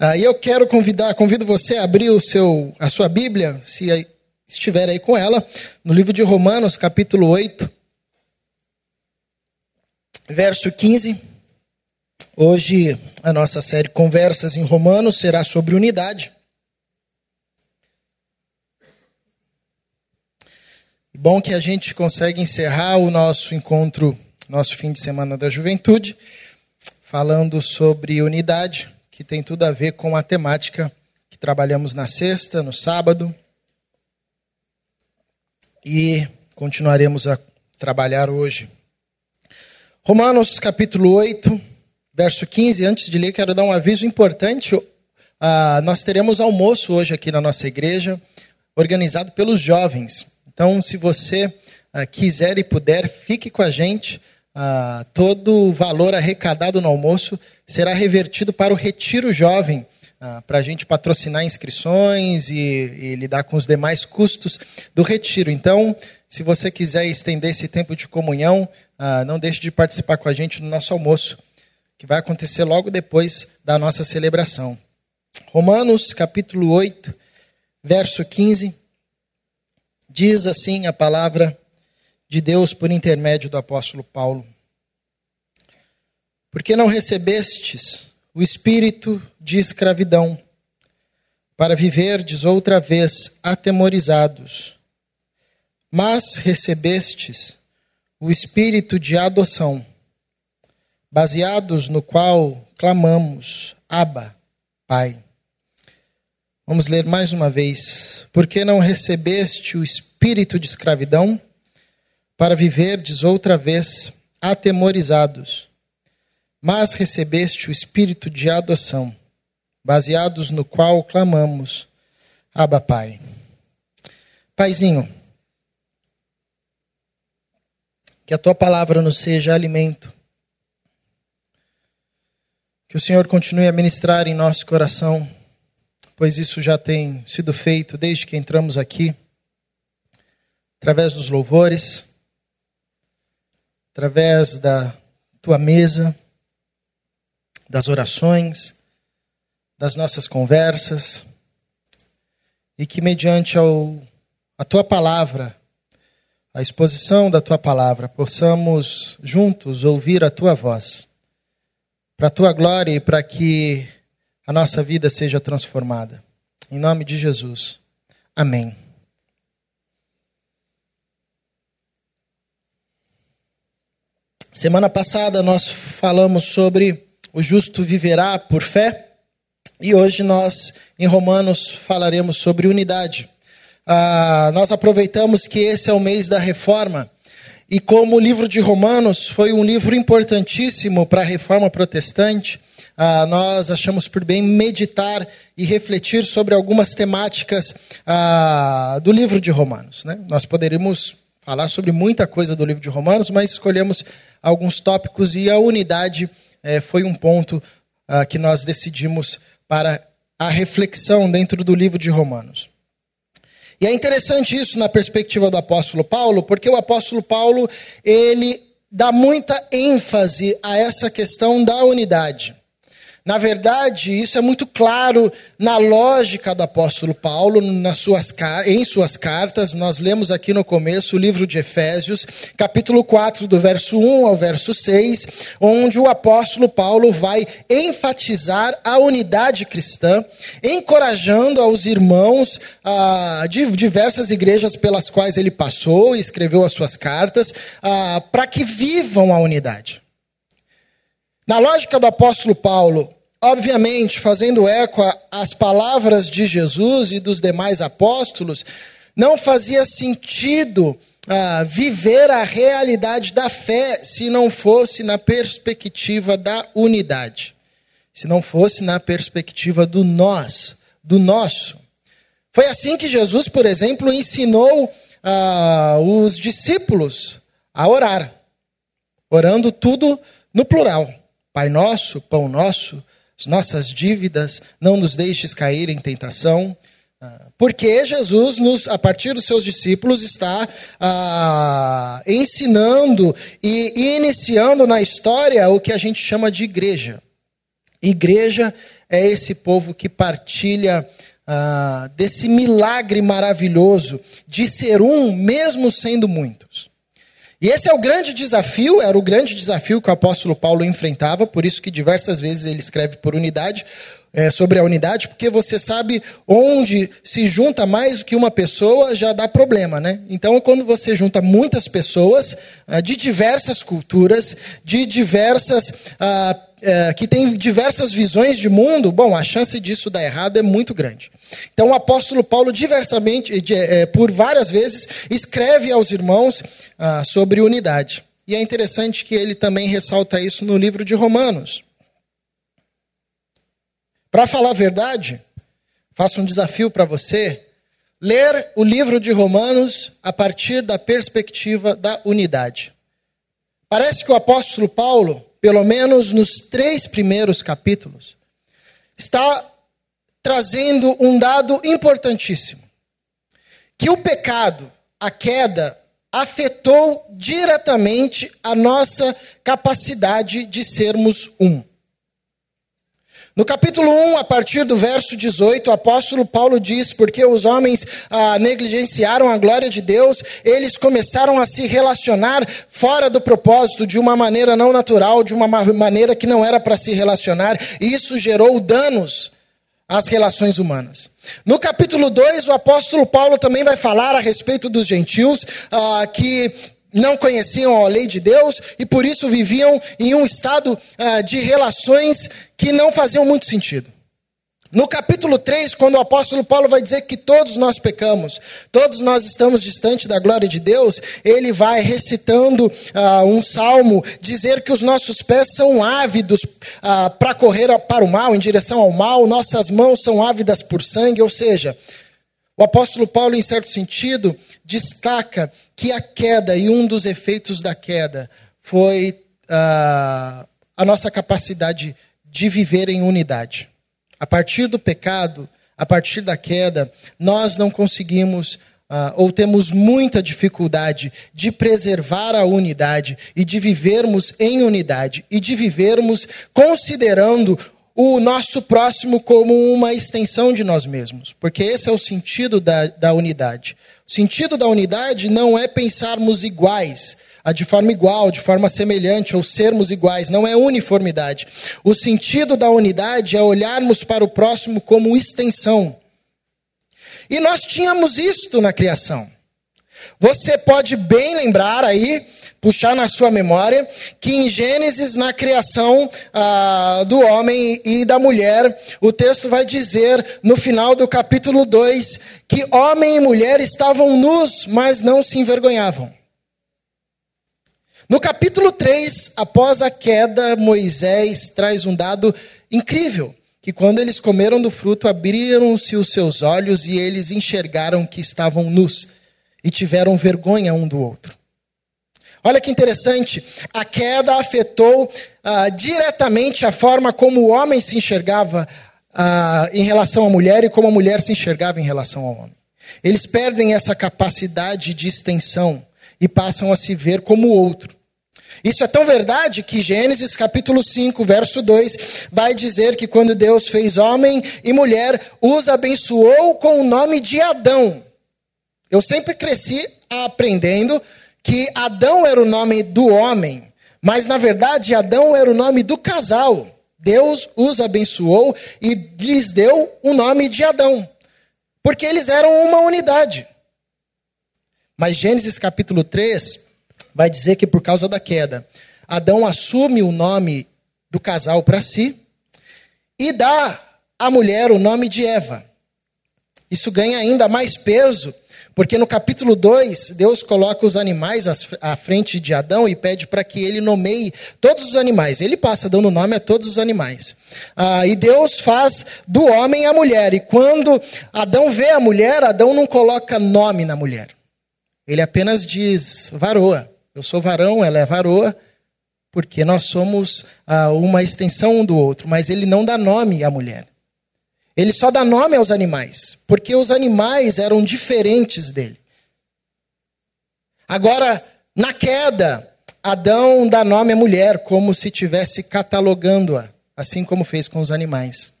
Ah, e eu quero convidar, convido você a abrir o seu, a sua Bíblia, se estiver aí com ela, no livro de Romanos, capítulo 8, verso 15. Hoje a nossa série Conversas em Romanos será sobre unidade. Bom que a gente consegue encerrar o nosso encontro, nosso fim de semana da juventude, falando sobre unidade que tem tudo a ver com a temática que trabalhamos na sexta, no sábado. E continuaremos a trabalhar hoje. Romanos capítulo 8, verso 15. Antes de ler, quero dar um aviso importante. Uh, nós teremos almoço hoje aqui na nossa igreja, organizado pelos jovens. Então, se você uh, quiser e puder, fique com a gente. Uh, todo o valor arrecadado no almoço será revertido para o Retiro Jovem, uh, para a gente patrocinar inscrições e, e, lidar com os demais custos do retiro. Então, se você quiser estender esse tempo de comunhão, uh, não deixe de participar com a gente no nosso almoço, que vai acontecer logo depois da nossa celebração. Romanos, capítulo 8, verso 15, diz assim a palavra de Deus por intermédio do apóstolo Paulo. Porque não recebestes o espírito de escravidão, para viverdes outra vez atemorizados, mas recebestes o espírito de adoção, baseados no qual clamamos: Abba, Pai. Vamos ler mais uma vez. Porque não recebeste o espírito de escravidão? para viverdes outra vez atemorizados, mas recebeste o espírito de adoção, baseados no qual clamamos, Abba Pai. Paizinho, que a tua palavra nos seja alimento, que o Senhor continue a ministrar em nosso coração, pois isso já tem sido feito desde que entramos aqui, através dos louvores através da tua mesa, das orações, das nossas conversas, e que mediante ao, a tua palavra, a exposição da tua palavra, possamos juntos ouvir a tua voz, para a tua glória e para que a nossa vida seja transformada. Em nome de Jesus. Amém. Semana passada nós falamos sobre o justo viverá por fé e hoje nós, em Romanos, falaremos sobre unidade. Ah, nós aproveitamos que esse é o mês da reforma e, como o livro de Romanos foi um livro importantíssimo para a reforma protestante, ah, nós achamos por bem meditar e refletir sobre algumas temáticas ah, do livro de Romanos. Né? Nós poderíamos falar sobre muita coisa do livro de Romanos, mas escolhemos alguns tópicos e a unidade é, foi um ponto ah, que nós decidimos para a reflexão dentro do livro de Romanos. E é interessante isso na perspectiva do apóstolo Paulo, porque o apóstolo Paulo, ele dá muita ênfase a essa questão da unidade. Na verdade, isso é muito claro na lógica do apóstolo Paulo, nas suas, em suas cartas. Nós lemos aqui no começo o livro de Efésios, capítulo 4, do verso 1 ao verso 6, onde o apóstolo Paulo vai enfatizar a unidade cristã, encorajando aos irmãos ah, de diversas igrejas pelas quais ele passou e escreveu as suas cartas, ah, para que vivam a unidade. Na lógica do apóstolo Paulo, obviamente, fazendo eco às palavras de Jesus e dos demais apóstolos, não fazia sentido ah, viver a realidade da fé se não fosse na perspectiva da unidade, se não fosse na perspectiva do nós, do nosso. Foi assim que Jesus, por exemplo, ensinou ah, os discípulos a orar, orando tudo no plural. Pai nosso, pão nosso, as nossas dívidas, não nos deixes cair em tentação. Ah, porque Jesus, nos, a partir dos seus discípulos, está ah, ensinando e iniciando na história o que a gente chama de igreja. Igreja é esse povo que partilha ah, desse milagre maravilhoso de ser um, mesmo sendo muitos. E esse é o grande desafio, era o grande desafio que o apóstolo Paulo enfrentava, por isso que diversas vezes ele escreve por unidade, é, sobre a unidade, porque você sabe onde se junta mais do que uma pessoa já dá problema, né? Então, quando você junta muitas pessoas ah, de diversas culturas, de diversas. Ah, é, que têm diversas visões de mundo, bom, a chance disso dar errado é muito grande. Então, o apóstolo Paulo, diversamente, de, é, por várias vezes, escreve aos irmãos ah, sobre unidade. E é interessante que ele também ressalta isso no livro de Romanos. Para falar a verdade, faço um desafio para você: ler o livro de Romanos a partir da perspectiva da unidade. Parece que o apóstolo Paulo, pelo menos nos três primeiros capítulos, está trazendo um dado importantíssimo: que o pecado, a queda, afetou diretamente a nossa capacidade de sermos um. No capítulo 1, a partir do verso 18, o apóstolo Paulo diz: Porque os homens ah, negligenciaram a glória de Deus, eles começaram a se relacionar fora do propósito, de uma maneira não natural, de uma maneira que não era para se relacionar, e isso gerou danos às relações humanas. No capítulo 2, o apóstolo Paulo também vai falar a respeito dos gentios, ah, que não conheciam a lei de Deus e por isso viviam em um estado ah, de relações que não faziam muito sentido. No capítulo 3, quando o apóstolo Paulo vai dizer que todos nós pecamos, todos nós estamos distantes da glória de Deus, ele vai recitando ah, um salmo, dizer que os nossos pés são ávidos ah, para correr para o mal, em direção ao mal, nossas mãos são ávidas por sangue, ou seja, o apóstolo Paulo, em certo sentido, destaca que a queda e um dos efeitos da queda foi uh, a nossa capacidade de viver em unidade. A partir do pecado, a partir da queda, nós não conseguimos uh, ou temos muita dificuldade de preservar a unidade e de vivermos em unidade e de vivermos considerando o nosso próximo como uma extensão de nós mesmos, porque esse é o sentido da, da unidade. O sentido da unidade não é pensarmos iguais, de forma igual, de forma semelhante, ou sermos iguais, não é uniformidade. O sentido da unidade é olharmos para o próximo como extensão. E nós tínhamos isto na criação. Você pode bem lembrar aí puxar na sua memória que em Gênesis, na criação ah, do homem e da mulher, o texto vai dizer no final do capítulo 2 que homem e mulher estavam nus, mas não se envergonhavam. No capítulo 3, após a queda, Moisés traz um dado incrível. Que quando eles comeram do fruto, abriram-se os seus olhos e eles enxergaram que estavam nus e tiveram vergonha um do outro. Olha que interessante, a queda afetou ah, diretamente a forma como o homem se enxergava ah, em relação à mulher e como a mulher se enxergava em relação ao homem. Eles perdem essa capacidade de extensão e passam a se ver como outro. Isso é tão verdade que Gênesis capítulo 5, verso 2, vai dizer que quando Deus fez homem e mulher, os abençoou com o nome de Adão. Eu sempre cresci aprendendo que Adão era o nome do homem, mas na verdade Adão era o nome do casal. Deus os abençoou e lhes deu o nome de Adão, porque eles eram uma unidade. Mas Gênesis capítulo 3 vai dizer que por causa da queda, Adão assume o nome do casal para si e dá à mulher o nome de Eva. Isso ganha ainda mais peso porque no capítulo 2, Deus coloca os animais à frente de Adão e pede para que ele nomeie todos os animais. Ele passa dando nome a todos os animais. Ah, e Deus faz do homem a mulher. E quando Adão vê a mulher, Adão não coloca nome na mulher. Ele apenas diz varoa. Eu sou varão, ela é varoa, porque nós somos ah, uma extensão um do outro. Mas ele não dá nome à mulher. Ele só dá nome aos animais, porque os animais eram diferentes dele. Agora, na queda, Adão dá nome à mulher como se estivesse catalogando-a, assim como fez com os animais.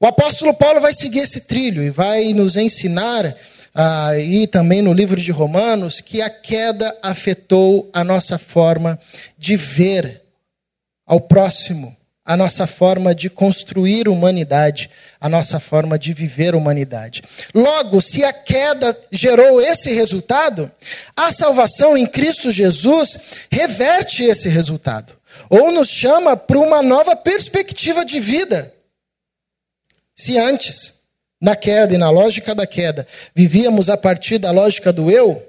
O apóstolo Paulo vai seguir esse trilho e vai nos ensinar, ah, e também no livro de Romanos, que a queda afetou a nossa forma de ver ao próximo, a nossa forma de construir humanidade, a nossa forma de viver humanidade. Logo, se a queda gerou esse resultado, a salvação em Cristo Jesus reverte esse resultado, ou nos chama para uma nova perspectiva de vida. Se antes, na queda e na lógica da queda, vivíamos a partir da lógica do eu,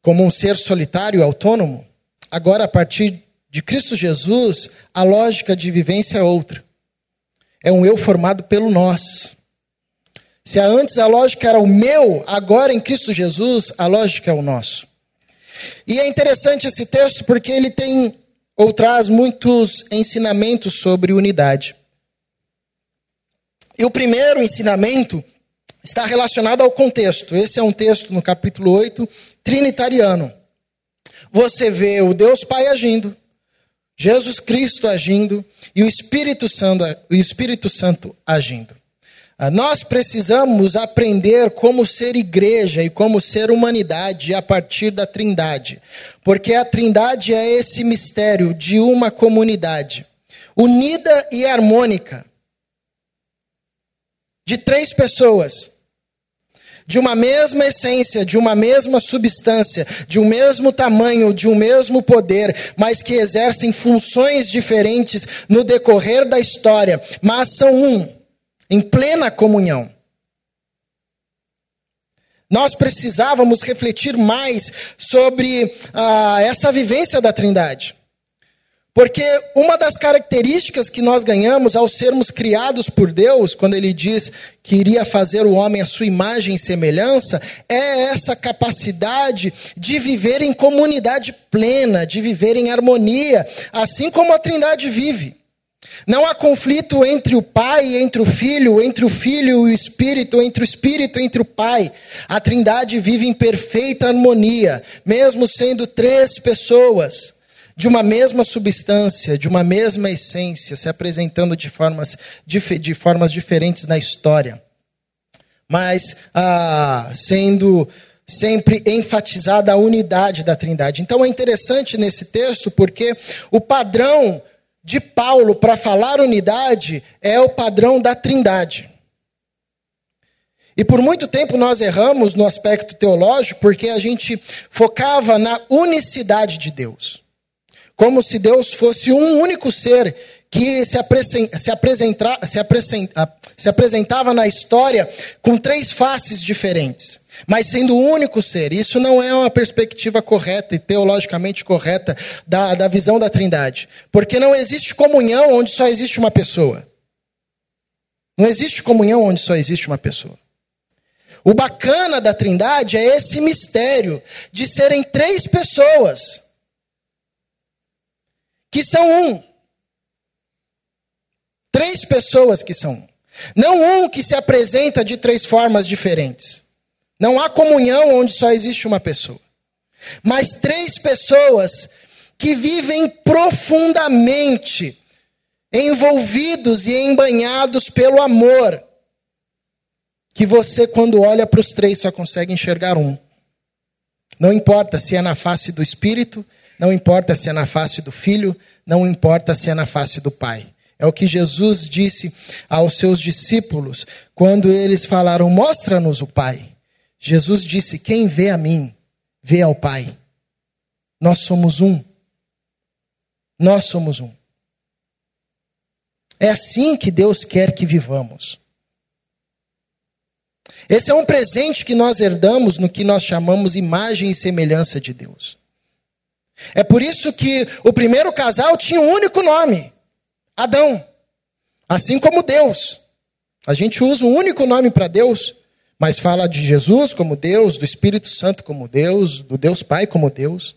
como um ser solitário autônomo, agora a partir de Cristo Jesus, a lógica de vivência é outra. É um eu formado pelo nós. Se antes a lógica era o meu, agora em Cristo Jesus, a lógica é o nosso. E é interessante esse texto porque ele tem ou traz muitos ensinamentos sobre unidade. E o primeiro ensinamento está relacionado ao contexto. Esse é um texto no capítulo 8, trinitariano. Você vê o Deus Pai agindo, Jesus Cristo agindo e o Espírito Santo, o Espírito Santo agindo. Ah, nós precisamos aprender como ser igreja e como ser humanidade a partir da Trindade, porque a Trindade é esse mistério de uma comunidade unida e harmônica, de três pessoas de uma mesma essência, de uma mesma substância, de um mesmo tamanho, de um mesmo poder, mas que exercem funções diferentes no decorrer da história, mas são um, em plena comunhão. Nós precisávamos refletir mais sobre ah, essa vivência da Trindade. Porque uma das características que nós ganhamos ao sermos criados por Deus, quando ele diz que iria fazer o homem à sua imagem e semelhança, é essa capacidade de viver em comunidade plena, de viver em harmonia, assim como a Trindade vive. Não há conflito entre o Pai e entre o Filho, entre o Filho e o Espírito, entre o Espírito e entre o Pai. A Trindade vive em perfeita harmonia, mesmo sendo três pessoas de uma mesma substância, de uma mesma essência, se apresentando de formas, de formas diferentes na história, mas ah, sendo sempre enfatizada a unidade da Trindade. Então é interessante nesse texto porque o padrão de Paulo para falar unidade é o padrão da Trindade. E por muito tempo nós erramos no aspecto teológico porque a gente focava na unicidade de Deus como se Deus fosse um único ser que se, se, se, apresenta, se apresentava na história com três faces diferentes, mas sendo o único ser. Isso não é uma perspectiva correta e teologicamente correta da, da visão da Trindade, porque não existe comunhão onde só existe uma pessoa. Não existe comunhão onde só existe uma pessoa. O bacana da Trindade é esse mistério de serem três pessoas que são um. Três pessoas que são um. Não um que se apresenta de três formas diferentes. Não há comunhão onde só existe uma pessoa. Mas três pessoas que vivem profundamente envolvidos e embanhados pelo amor. Que você, quando olha para os três, só consegue enxergar um. Não importa se é na face do Espírito, não importa se é na face do filho, não importa se é na face do pai. É o que Jesus disse aos seus discípulos quando eles falaram: Mostra-nos o Pai. Jesus disse: Quem vê a mim, vê ao Pai. Nós somos um. Nós somos um. É assim que Deus quer que vivamos. Esse é um presente que nós herdamos no que nós chamamos imagem e semelhança de Deus. É por isso que o primeiro casal tinha um único nome: Adão. Assim como Deus. A gente usa um único nome para Deus, mas fala de Jesus como Deus, do Espírito Santo como Deus, do Deus Pai como Deus.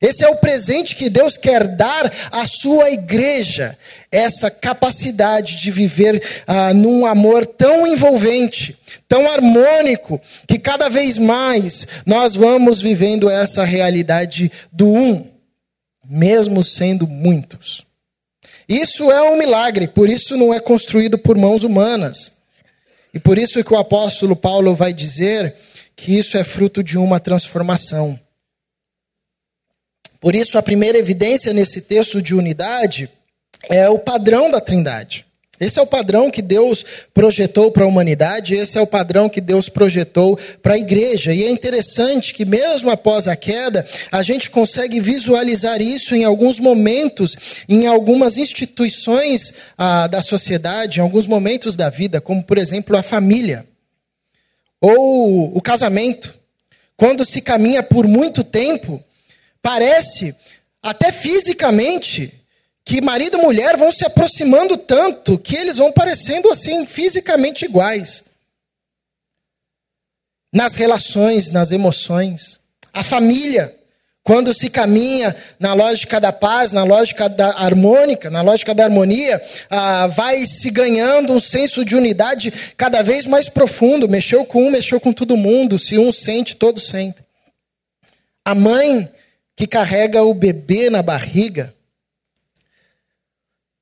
Esse é o presente que Deus quer dar à sua igreja, essa capacidade de viver ah, num amor tão envolvente, tão harmônico, que cada vez mais nós vamos vivendo essa realidade do um, mesmo sendo muitos. Isso é um milagre, por isso não é construído por mãos humanas. E por isso que o apóstolo Paulo vai dizer que isso é fruto de uma transformação. Por isso, a primeira evidência nesse texto de unidade é o padrão da Trindade. Esse é o padrão que Deus projetou para a humanidade, esse é o padrão que Deus projetou para a igreja. E é interessante que, mesmo após a queda, a gente consegue visualizar isso em alguns momentos, em algumas instituições ah, da sociedade, em alguns momentos da vida, como, por exemplo, a família ou o casamento. Quando se caminha por muito tempo, parece, até fisicamente, que marido e mulher vão se aproximando tanto que eles vão parecendo assim fisicamente iguais. Nas relações, nas emoções. A família, quando se caminha na lógica da paz, na lógica da harmônica, na lógica da harmonia, ah, vai se ganhando um senso de unidade cada vez mais profundo. Mexeu com um, mexeu com todo mundo. Se um sente, todos sentem. A mãe que carrega o bebê na barriga,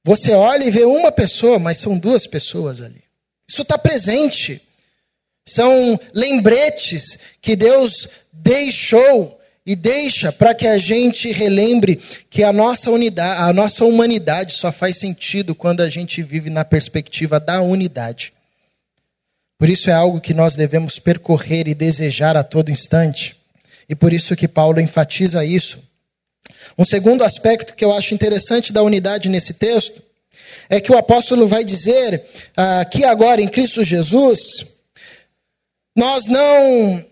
você olha e vê uma pessoa, mas são duas pessoas ali. Isso está presente. São lembretes que Deus deixou e deixa para que a gente relembre que a nossa unidade, a nossa humanidade só faz sentido quando a gente vive na perspectiva da unidade. Por isso é algo que nós devemos percorrer e desejar a todo instante. E por isso que Paulo enfatiza isso um segundo aspecto que eu acho interessante da unidade nesse texto é que o apóstolo vai dizer ah, que agora em Cristo Jesus nós não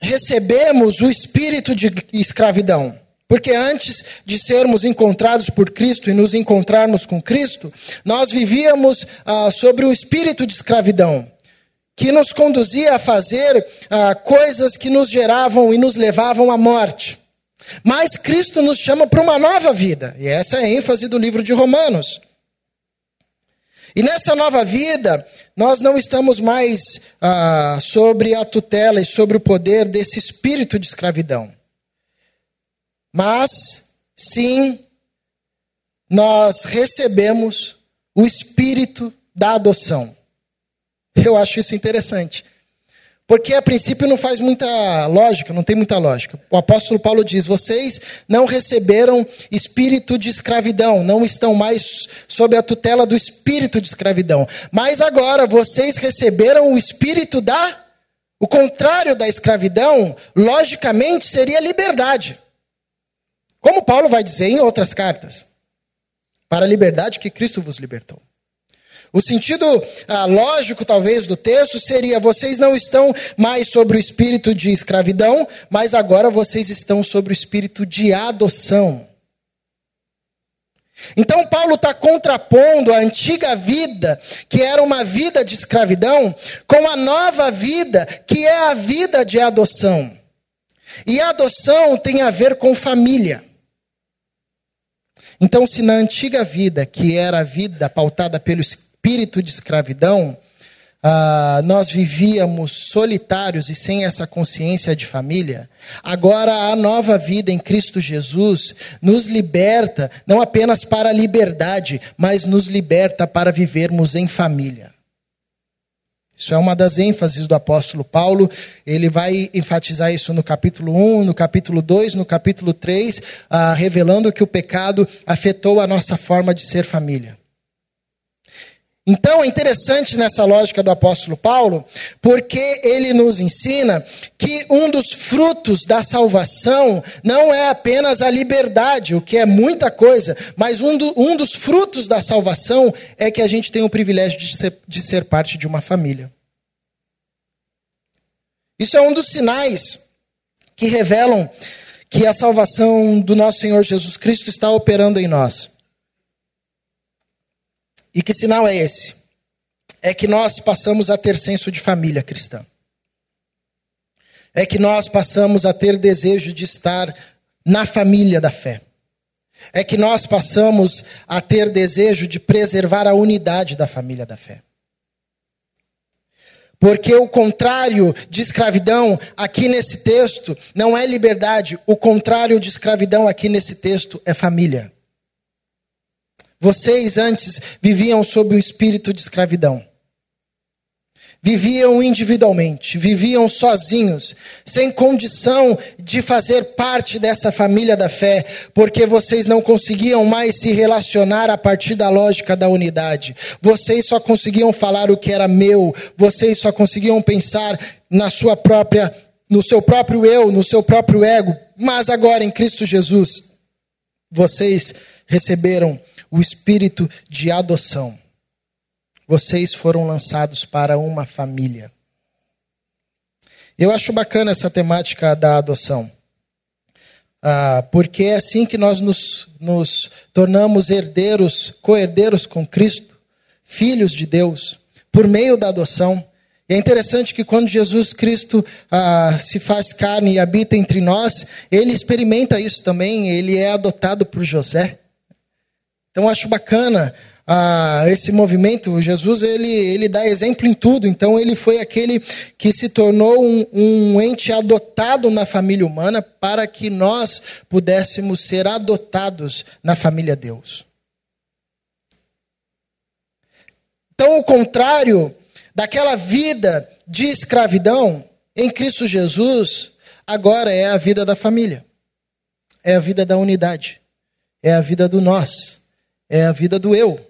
recebemos o espírito de escravidão. Porque antes de sermos encontrados por Cristo e nos encontrarmos com Cristo, nós vivíamos ah, sobre o espírito de escravidão, que nos conduzia a fazer ah, coisas que nos geravam e nos levavam à morte. Mas Cristo nos chama para uma nova vida, e essa é a ênfase do livro de Romanos. E nessa nova vida, nós não estamos mais ah, sobre a tutela e sobre o poder desse espírito de escravidão. Mas, sim, nós recebemos o espírito da adoção. Eu acho isso interessante. Porque a princípio não faz muita lógica, não tem muita lógica. O apóstolo Paulo diz: vocês não receberam espírito de escravidão, não estão mais sob a tutela do espírito de escravidão. Mas agora vocês receberam o espírito da. O contrário da escravidão, logicamente, seria liberdade. Como Paulo vai dizer em outras cartas: para a liberdade que Cristo vos libertou. O sentido ah, lógico, talvez, do texto seria: vocês não estão mais sobre o espírito de escravidão, mas agora vocês estão sobre o espírito de adoção. Então, Paulo está contrapondo a antiga vida, que era uma vida de escravidão, com a nova vida, que é a vida de adoção. E adoção tem a ver com família. Então, se na antiga vida, que era a vida pautada pelo espírito de escravidão, ah, nós vivíamos solitários e sem essa consciência de família, agora a nova vida em Cristo Jesus nos liberta, não apenas para a liberdade, mas nos liberta para vivermos em família. Isso é uma das ênfases do apóstolo Paulo. Ele vai enfatizar isso no capítulo 1, no capítulo 2, no capítulo 3, ah, revelando que o pecado afetou a nossa forma de ser família. Então é interessante nessa lógica do apóstolo Paulo, porque ele nos ensina que um dos frutos da salvação não é apenas a liberdade, o que é muita coisa, mas um, do, um dos frutos da salvação é que a gente tem o privilégio de ser, de ser parte de uma família. Isso é um dos sinais que revelam que a salvação do nosso Senhor Jesus Cristo está operando em nós. E que sinal é esse? É que nós passamos a ter senso de família cristã. É que nós passamos a ter desejo de estar na família da fé. É que nós passamos a ter desejo de preservar a unidade da família da fé. Porque o contrário de escravidão aqui nesse texto não é liberdade, o contrário de escravidão aqui nesse texto é família. Vocês antes viviam sob o espírito de escravidão. Viviam individualmente, viviam sozinhos, sem condição de fazer parte dessa família da fé, porque vocês não conseguiam mais se relacionar a partir da lógica da unidade. Vocês só conseguiam falar o que era meu, vocês só conseguiam pensar na sua própria, no seu próprio eu, no seu próprio ego. Mas agora em Cristo Jesus, vocês receberam o espírito de adoção vocês foram lançados para uma família. Eu acho bacana essa temática da adoção. Ah, porque é assim que nós nos, nos tornamos herdeiros, co-herdeiros com Cristo, filhos de Deus, por meio da adoção. E é interessante que quando Jesus Cristo ah, se faz carne e habita entre nós, ele experimenta isso também, ele é adotado por José. Então acho bacana ah, esse movimento, Jesus ele, ele dá exemplo em tudo. Então ele foi aquele que se tornou um, um ente adotado na família humana para que nós pudéssemos ser adotados na família Deus. Então o contrário daquela vida de escravidão em Cristo Jesus agora é a vida da família, é a vida da unidade, é a vida do nós, é a vida do eu.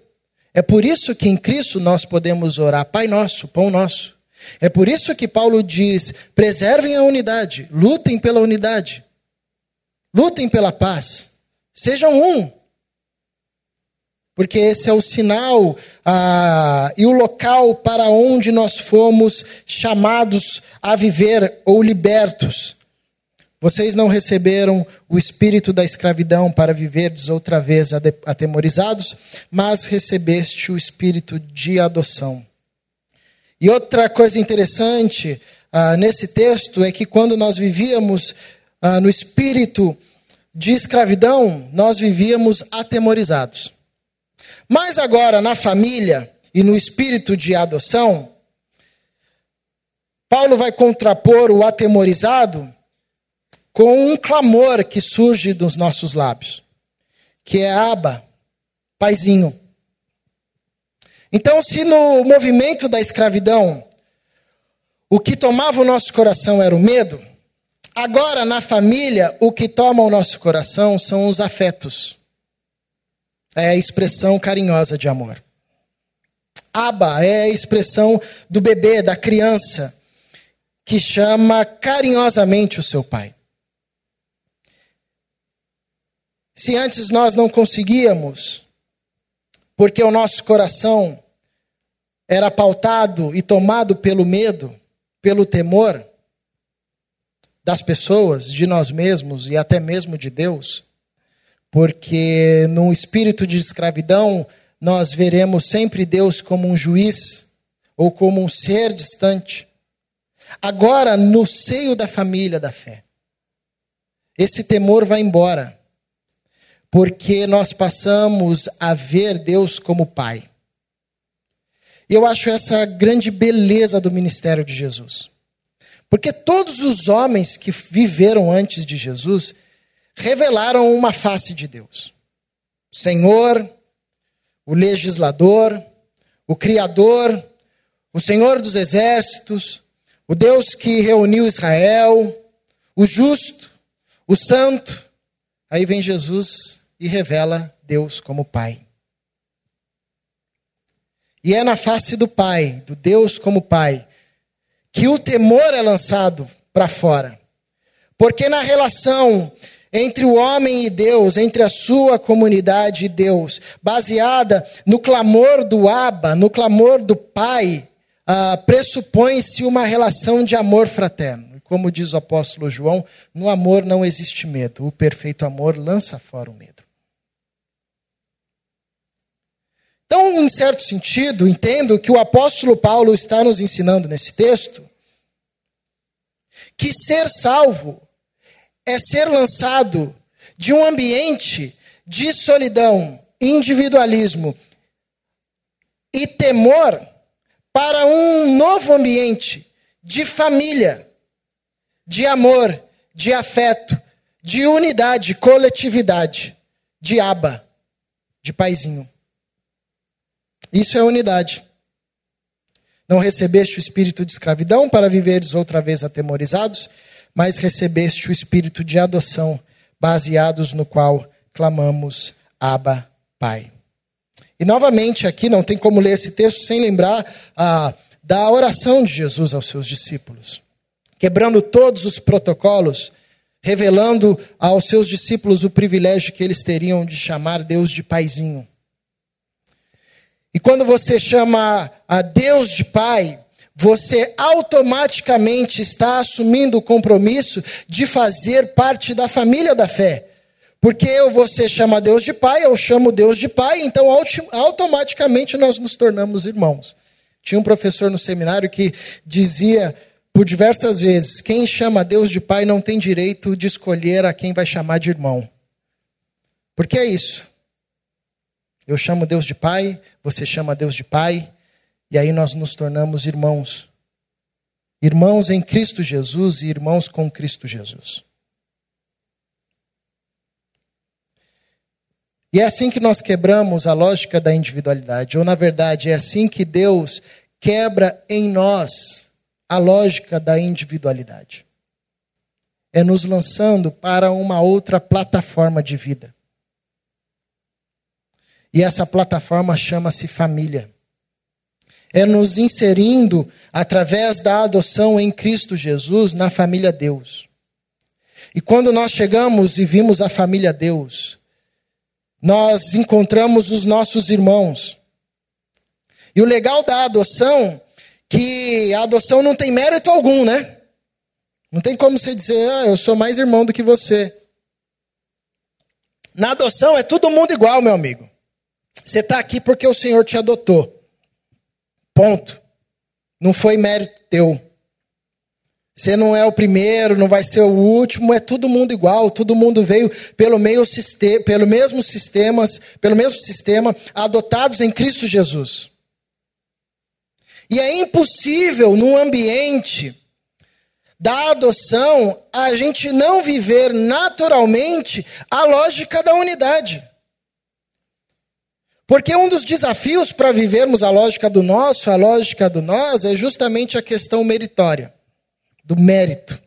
É por isso que em Cristo nós podemos orar, Pai nosso, pão nosso. É por isso que Paulo diz: preservem a unidade, lutem pela unidade, lutem pela paz, sejam um. Porque esse é o sinal ah, e o local para onde nós fomos chamados a viver ou libertos. Vocês não receberam o espírito da escravidão para viverdes outra vez atemorizados, mas recebeste o espírito de adoção. E outra coisa interessante ah, nesse texto é que quando nós vivíamos ah, no espírito de escravidão, nós vivíamos atemorizados. Mas agora, na família e no espírito de adoção, Paulo vai contrapor o atemorizado com um clamor que surge dos nossos lábios, que é Aba, Paizinho. Então, se no movimento da escravidão o que tomava o nosso coração era o medo, agora na família o que toma o nosso coração são os afetos. É a expressão carinhosa de amor. Aba é a expressão do bebê, da criança, que chama carinhosamente o seu pai. Se antes nós não conseguíamos, porque o nosso coração era pautado e tomado pelo medo, pelo temor das pessoas, de nós mesmos e até mesmo de Deus, porque no espírito de escravidão nós veremos sempre Deus como um juiz ou como um ser distante. Agora, no seio da família da fé, esse temor vai embora porque nós passamos a ver Deus como Pai. Eu acho essa grande beleza do ministério de Jesus. Porque todos os homens que viveram antes de Jesus revelaram uma face de Deus: o Senhor, o legislador, o Criador, o Senhor dos exércitos, o Deus que reuniu Israel, o justo, o santo. Aí vem Jesus e revela Deus como Pai. E é na face do Pai, do Deus como Pai, que o temor é lançado para fora. Porque na relação entre o homem e Deus, entre a sua comunidade e Deus, baseada no clamor do Abba, no clamor do Pai, uh, pressupõe-se uma relação de amor fraterno. Como diz o apóstolo João, no amor não existe medo, o perfeito amor lança fora o medo. Então, em certo sentido, entendo que o apóstolo Paulo está nos ensinando nesse texto que ser salvo é ser lançado de um ambiente de solidão, individualismo e temor para um novo ambiente de família, de amor, de afeto, de unidade, coletividade, de aba, de paizinho. Isso é unidade. Não recebeste o espírito de escravidão para viveres outra vez atemorizados, mas recebeste o espírito de adoção, baseados no qual clamamos Abba, Pai. E novamente aqui não tem como ler esse texto sem lembrar ah, da oração de Jesus aos seus discípulos. Quebrando todos os protocolos, revelando aos seus discípulos o privilégio que eles teriam de chamar Deus de Paizinho. E quando você chama a Deus de Pai, você automaticamente está assumindo o compromisso de fazer parte da família da fé. Porque você chama Deus de Pai, eu chamo Deus de Pai, então automaticamente nós nos tornamos irmãos. Tinha um professor no seminário que dizia por diversas vezes: quem chama Deus de Pai não tem direito de escolher a quem vai chamar de irmão. Porque é isso. Eu chamo Deus de Pai, você chama Deus de Pai, e aí nós nos tornamos irmãos. Irmãos em Cristo Jesus e irmãos com Cristo Jesus. E é assim que nós quebramos a lógica da individualidade, ou na verdade é assim que Deus quebra em nós a lógica da individualidade. É nos lançando para uma outra plataforma de vida. E essa plataforma chama-se família. É nos inserindo através da adoção em Cristo Jesus na família Deus. E quando nós chegamos e vimos a família Deus, nós encontramos os nossos irmãos. E o legal da adoção, que a adoção não tem mérito algum, né? Não tem como você dizer, ah, eu sou mais irmão do que você. Na adoção é todo mundo igual, meu amigo. Você está aqui porque o Senhor te adotou. Ponto. Não foi mérito teu. Você não é o primeiro, não vai ser o último, é todo mundo igual, todo mundo veio pelo, meio pelo mesmo sistemas, pelo mesmo sistema, adotados em Cristo Jesus. E é impossível num ambiente da adoção a gente não viver naturalmente a lógica da unidade. Porque um dos desafios para vivermos a lógica do nosso, a lógica do nós, é justamente a questão meritória do mérito,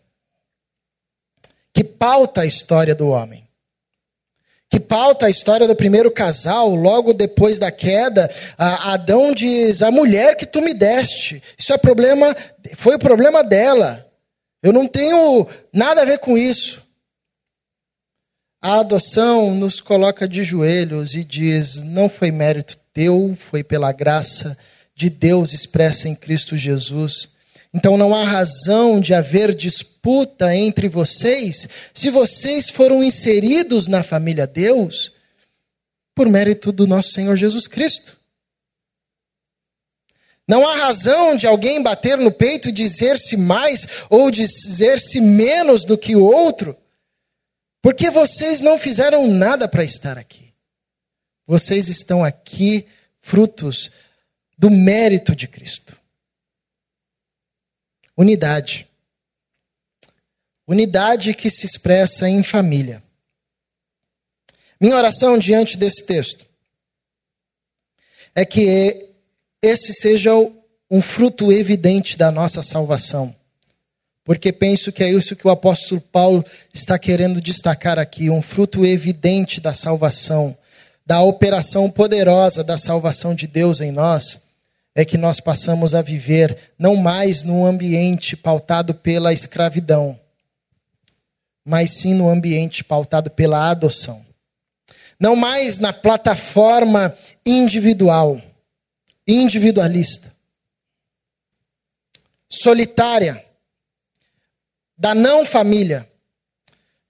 que pauta a história do homem. Que pauta a história do primeiro casal, logo depois da queda, Adão diz: A mulher que tu me deste, isso é problema, foi o problema dela. Eu não tenho nada a ver com isso. A adoção nos coloca de joelhos e diz: Não foi mérito teu, foi pela graça de Deus expressa em Cristo Jesus. Então não há razão de haver disputa entre vocês se vocês foram inseridos na família Deus por mérito do nosso Senhor Jesus Cristo. Não há razão de alguém bater no peito e dizer-se mais ou dizer-se menos do que o outro, porque vocês não fizeram nada para estar aqui. Vocês estão aqui frutos do mérito de Cristo. Unidade. Unidade que se expressa em família. Minha oração diante desse texto é que esse seja um fruto evidente da nossa salvação. Porque penso que é isso que o apóstolo Paulo está querendo destacar aqui: um fruto evidente da salvação, da operação poderosa da salvação de Deus em nós é que nós passamos a viver não mais num ambiente pautado pela escravidão, mas sim no ambiente pautado pela adoção. Não mais na plataforma individual, individualista, solitária, da não família,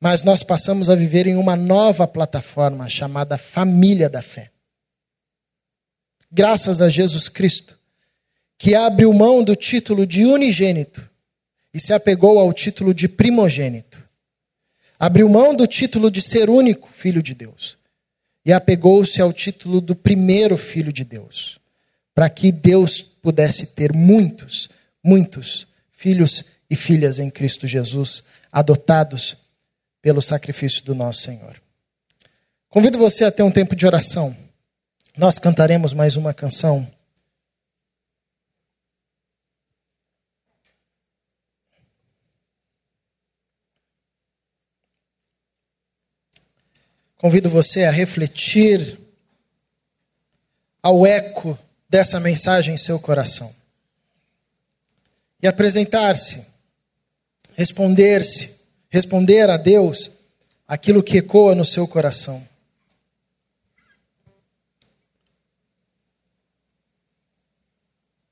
mas nós passamos a viver em uma nova plataforma chamada família da fé graças a Jesus Cristo, que abriu mão do título de unigênito e se apegou ao título de primogênito. Abriu mão do título de ser único filho de Deus e apegou-se ao título do primeiro filho de Deus, para que Deus pudesse ter muitos, muitos filhos e filhas em Cristo Jesus, adotados pelo sacrifício do nosso Senhor. Convido você a ter um tempo de oração nós cantaremos mais uma canção. Convido você a refletir ao eco dessa mensagem em seu coração e apresentar-se, responder-se, responder a Deus aquilo que ecoa no seu coração.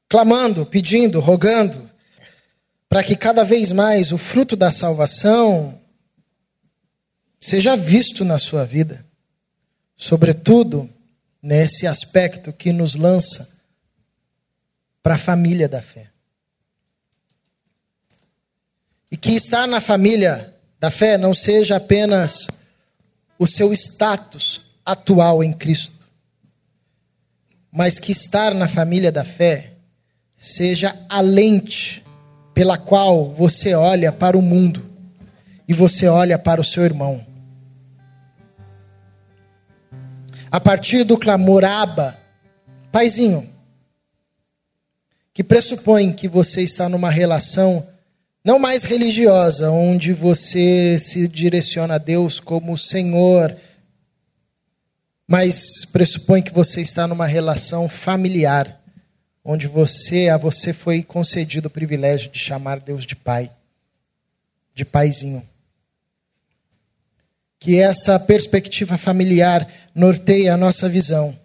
Clamando, pedindo, rogando, para que cada vez mais o fruto da salvação seja visto na sua vida, sobretudo nesse aspecto que nos lança para a família da fé. E que estar na família da fé não seja apenas o seu status atual em Cristo, mas que estar na família da fé seja a lente pela qual você olha para o mundo e você olha para o seu irmão. a partir do clamor Aba, Paizinho, que pressupõe que você está numa relação não mais religiosa, onde você se direciona a Deus como Senhor, mas pressupõe que você está numa relação familiar, onde você a você foi concedido o privilégio de chamar Deus de Pai, de Paizinho que essa perspectiva familiar norteie a nossa visão,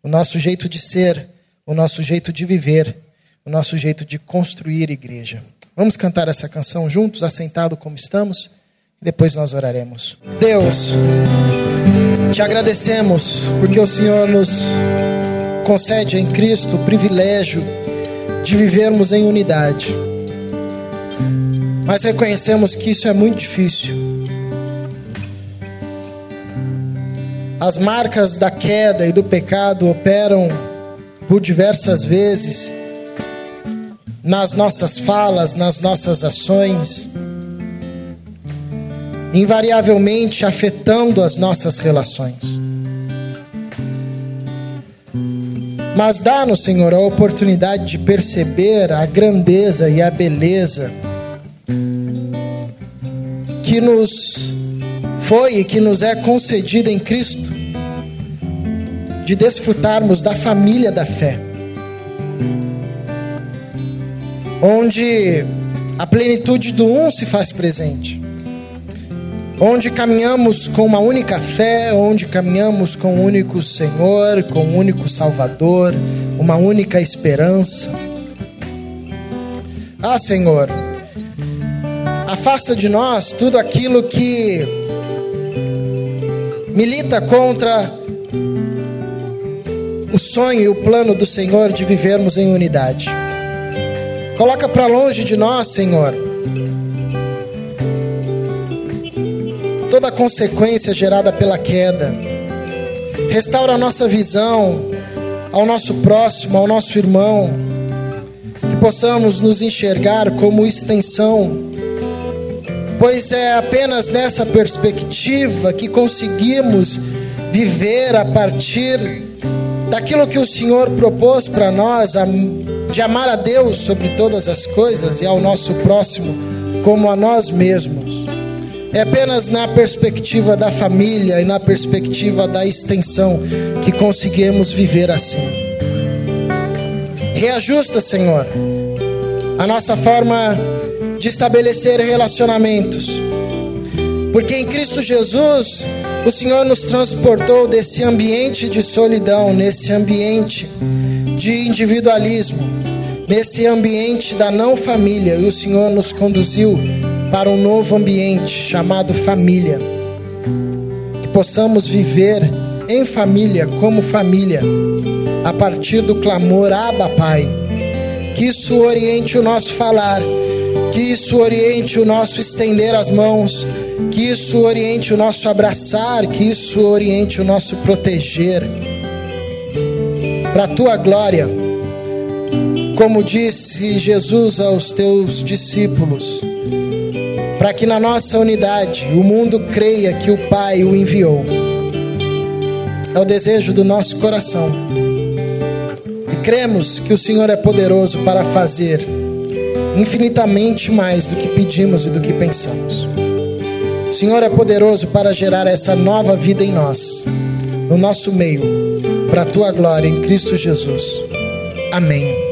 o nosso jeito de ser, o nosso jeito de viver, o nosso jeito de construir igreja. Vamos cantar essa canção juntos, assentado como estamos, e depois nós oraremos. Deus, te agradecemos porque o Senhor nos concede em Cristo o privilégio de vivermos em unidade. Mas reconhecemos que isso é muito difícil As marcas da queda e do pecado operam por diversas vezes nas nossas falas, nas nossas ações, invariavelmente afetando as nossas relações. Mas dá-nos, Senhor, a oportunidade de perceber a grandeza e a beleza que nos foi e que nos é concedida em Cristo, de desfrutarmos da família da fé, onde a plenitude do um se faz presente, onde caminhamos com uma única fé, onde caminhamos com um único Senhor, com um único Salvador, uma única esperança. Ah, Senhor, afasta de nós tudo aquilo que milita contra o sonho e o plano do Senhor de vivermos em unidade. Coloca para longe de nós, Senhor, toda consequência gerada pela queda. Restaura a nossa visão ao nosso próximo, ao nosso irmão, que possamos nos enxergar como extensão. Pois é apenas nessa perspectiva que conseguimos viver a partir daquilo que o Senhor propôs para nós, de amar a Deus sobre todas as coisas e ao nosso próximo como a nós mesmos. É apenas na perspectiva da família e na perspectiva da extensão que conseguimos viver assim. Reajusta, Senhor, a nossa forma de estabelecer relacionamentos. Porque em Cristo Jesus, o Senhor nos transportou desse ambiente de solidão, nesse ambiente de individualismo, nesse ambiente da não família, e o Senhor nos conduziu para um novo ambiente chamado família. Que possamos viver em família, como família, a partir do clamor Abba Pai. Que isso oriente o nosso falar que isso oriente o nosso estender as mãos, que isso oriente o nosso abraçar, que isso oriente o nosso proteger. Para a tua glória, como disse Jesus aos teus discípulos, para que na nossa unidade o mundo creia que o Pai o enviou. é o desejo do nosso coração. E cremos que o Senhor é poderoso para fazer infinitamente mais do que pedimos e do que pensamos. O Senhor é poderoso para gerar essa nova vida em nós, no nosso meio, para a tua glória em Cristo Jesus. Amém.